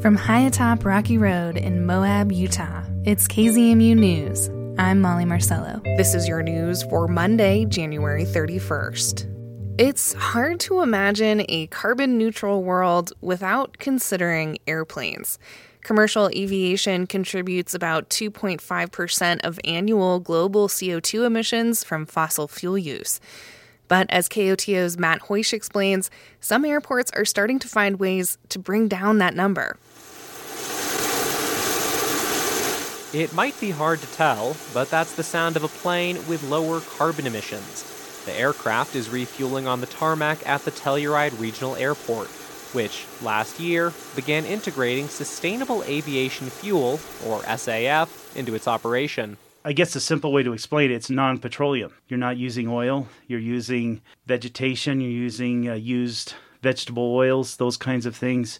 From high atop Rocky Road in Moab, Utah, it's KZMU News. I'm Molly Marcello. This is your news for Monday, January 31st. It's hard to imagine a carbon neutral world without considering airplanes. Commercial aviation contributes about 2.5% of annual global CO2 emissions from fossil fuel use. But as KOTO's Matt Hoish explains, some airports are starting to find ways to bring down that number. It might be hard to tell, but that's the sound of a plane with lower carbon emissions. The aircraft is refueling on the tarmac at the Telluride Regional Airport, which last year began integrating sustainable aviation fuel, or SAF, into its operation. I guess the simple way to explain it, it's non petroleum. You're not using oil, you're using vegetation, you're using uh, used vegetable oils, those kinds of things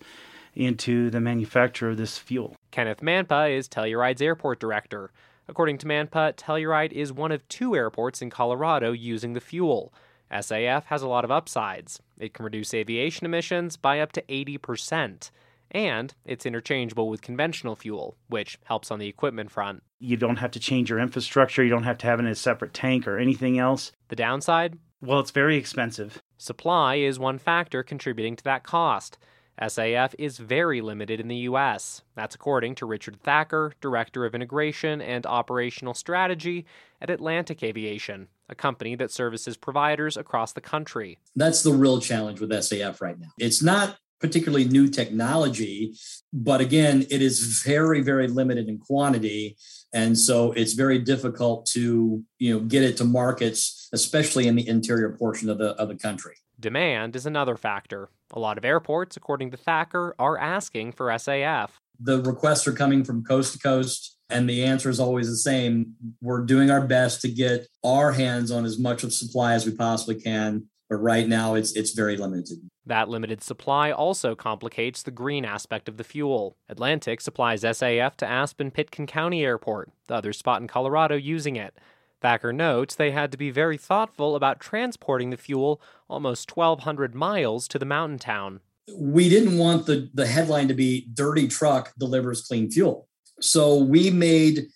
into the manufacture of this fuel. Kenneth Maenpa is Telluride's airport director. According to Maenpa, Telluride is one of two airports in Colorado using the fuel. SAF has a lot of upsides. It can reduce aviation emissions by up to 80%. And it's interchangeable with conventional fuel, which helps on the equipment front. You don't have to change your infrastructure, you don't have to have it in a separate tank or anything else. The downside? Well, it's very expensive. Supply is one factor contributing to that cost. SAF is very limited in the U.S. That's according to Richard Thacker, Director of Integration and Operational Strategy at Atlantic Aviation, a company that services providers across the country. That's the real challenge with SAF right now. It's not particularly new technology, but again, it is very, very limited in quantity. And so it's very difficult to, you know, get it to markets, especially in the interior portion of the of the country. Demand is another factor. A lot of airports, according to Thacker, are asking for SAF. The requests are coming from coast to coast, and the answer is always the same. We're doing our best to get our hands on as much of supply as we possibly can, but right now it's it's very limited. That limited supply also complicates the green aspect of the fuel. Atlantic supplies SAF to Aspen Pitkin County Airport, the other spot in Colorado using it. Thacker notes they had to be very thoughtful about transporting the fuel almost 1,200 miles to the mountain town. We didn't want the, the headline to be Dirty Truck Delivers Clean Fuel. So we made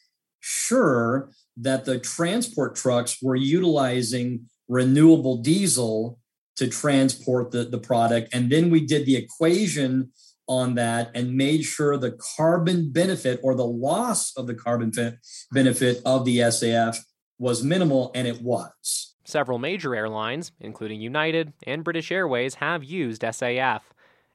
sure that the transport trucks were utilizing renewable diesel to transport the, the product. And then we did the equation on that and made sure the carbon benefit or the loss of the carbon benefit of the SAF was minimal, and it was. Several major airlines, including United and British Airways, have used SAF.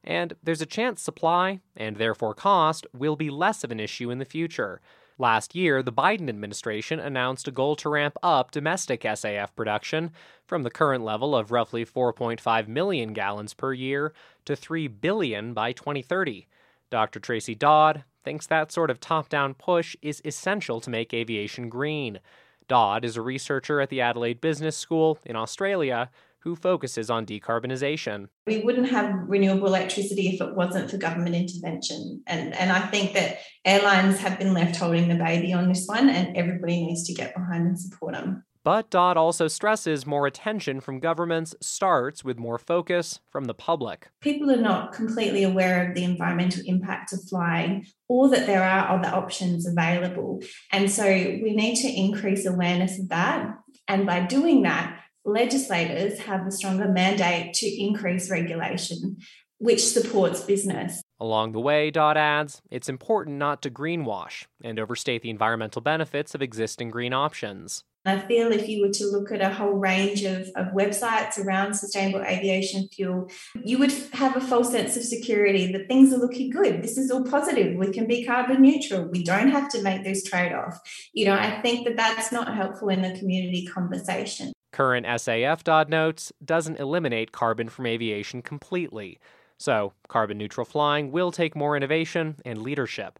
And there's a chance supply, and therefore cost, will be less of an issue in the future. Last year, the Biden administration announced a goal to ramp up domestic SAF production from the current level of roughly 4.5 million gallons per year to 3 billion by 2030. Dr. Tracy Dodd thinks that sort of top down push is essential to make aviation green. Dodd is a researcher at the Adelaide Business School in Australia who focuses on decarbonization. We wouldn't have renewable electricity if it wasn't for government intervention. And, and I think that airlines have been left holding the baby on this one, and everybody needs to get behind and support them. But Dodd also stresses more attention from governments starts with more focus from the public. People are not completely aware of the environmental impact of flying or that there are other options available. And so we need to increase awareness of that. And by doing that, legislators have a stronger mandate to increase regulation, which supports business. Along the way, Dodd adds, it's important not to greenwash and overstate the environmental benefits of existing green options. I feel if you were to look at a whole range of, of websites around sustainable aviation fuel, you would have a false sense of security that things are looking good. This is all positive. We can be carbon neutral. We don't have to make this trade off. You know, I think that that's not helpful in the community conversation. Current SAF Dodd notes doesn't eliminate carbon from aviation completely. So, carbon neutral flying will take more innovation and leadership.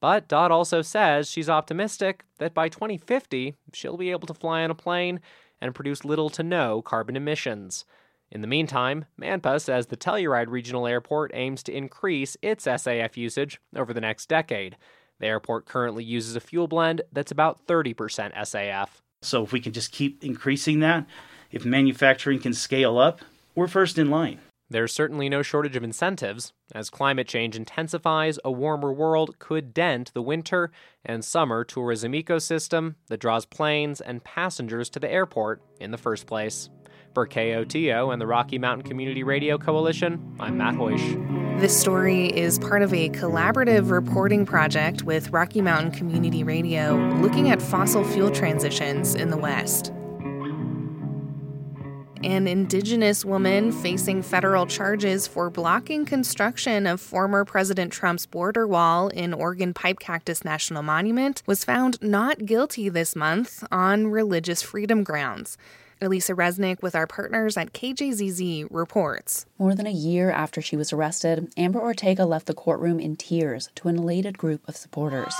But Dodd also says she's optimistic that by 2050, she'll be able to fly on a plane and produce little to no carbon emissions. In the meantime, Maenpa says the Telluride Regional Airport aims to increase its SAF usage over the next decade. The airport currently uses a fuel blend that's about 30% SAF. So if we can just keep increasing that, if manufacturing can scale up, we're first in line. There's certainly no shortage of incentives. As climate change intensifies, a warmer world could dent the winter and summer tourism ecosystem that draws planes and passengers to the airport in the first place. For KOTO and the Rocky Mountain Community Radio Coalition, I'm Matt Hoish. This story is part of a collaborative reporting project with Rocky Mountain Community Radio looking at fossil fuel transitions in the West an Indigenous woman facing federal charges for blocking construction of former President Trump's border wall in Organ Pipe Cactus National Monument, was found not guilty this month on religious freedom grounds. Alisa Reznick with our partners at KJZZ reports. More than a year after she was arrested, Amber Ortega left the courtroom in tears to an elated group of supporters.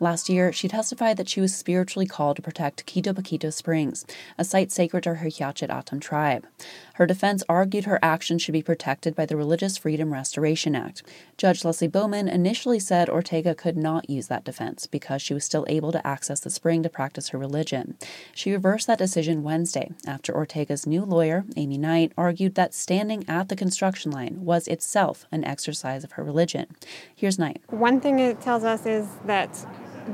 Last year, she testified that she was spiritually called to protect Quitobaquito Springs, a site sacred to her Hia-Ced O'odham tribe. Her defense argued her actions should be protected by the Religious Freedom Restoration Act. Judge Leslie Bowman initially said Ortega could not use that defense because she was still able to access the spring to practice her religion. She reversed that decision Wednesday after Ortega's new lawyer, Amy Knight, argued that standing at the construction line was itself an exercise of her religion. Here's Knight. One thing it tells us is that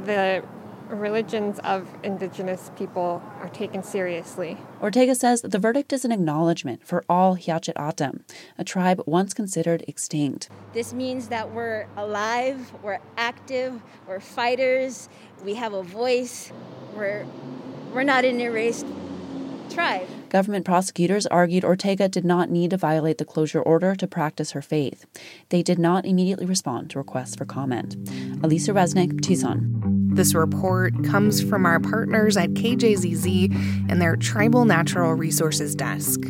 the religions of indigenous people are taken seriously. Ortega says the verdict is an acknowledgement for all Hia-Ced O'odham, a tribe once considered extinct. This means that we're alive, we're active, we're fighters, we have a voice, we're, we're not an erased tribe. Government prosecutors argued Ortega did not need to violate the closure order to practice her faith. They did not immediately respond to requests for comment. Alisa Reznick, Tucson. This report comes from our partners at KJZZ and their Tribal Natural Resources Desk.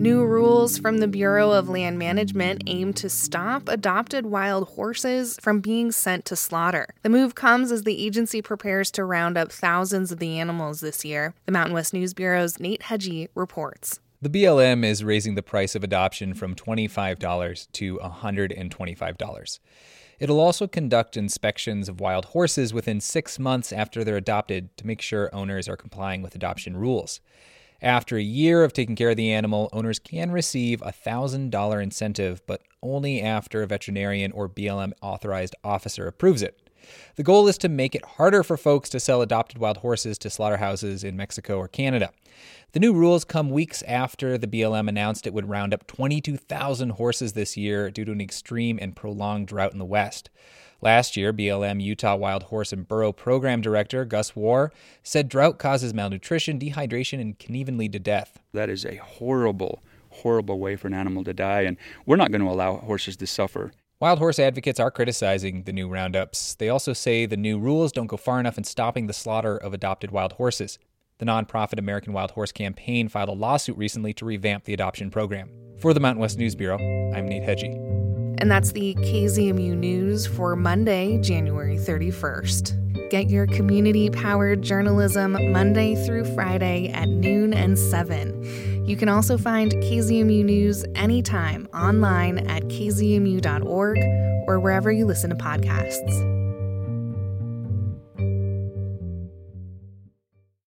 New rules from the Bureau of Land Management aim to stop adopted wild horses from being sent to slaughter. The move comes as the agency prepares to round up thousands of the animals this year. The Mountain West News Bureau's Nate Hegyi reports. The BLM is raising the price of adoption from $25 to $125. It'll also conduct inspections of wild horses within six months after they're adopted to make sure owners are complying with adoption rules. After a year of taking care of the animal, owners can receive a $1,000 incentive, but only after a veterinarian or BLM authorized officer approves it. The goal is to make it harder for folks to sell adopted wild horses to slaughterhouses in Mexico or Canada. The new rules come weeks after the BLM announced it would round up 22,000 horses this year due to an extreme and prolonged drought in the West. Last year, BLM Utah Wild Horse and Burro Program Director Gus Warr said drought causes malnutrition, dehydration, and can even lead to death. That is a horrible, horrible way for an animal to die, and we're not going to allow horses to suffer. Wild horse advocates are criticizing the new roundups. They also say the new rules don't go far enough in stopping the slaughter of adopted wild horses. The nonprofit American Wild Horse Campaign filed a lawsuit recently to revamp the adoption program. For the Mountain West News Bureau, I'm Nate Hegyi. And that's the KZMU News for Monday, January 31st. Get your community powered journalism Monday through Friday at noon and 7. You can also find KZMU News anytime online at kzmu.org or wherever you listen to podcasts.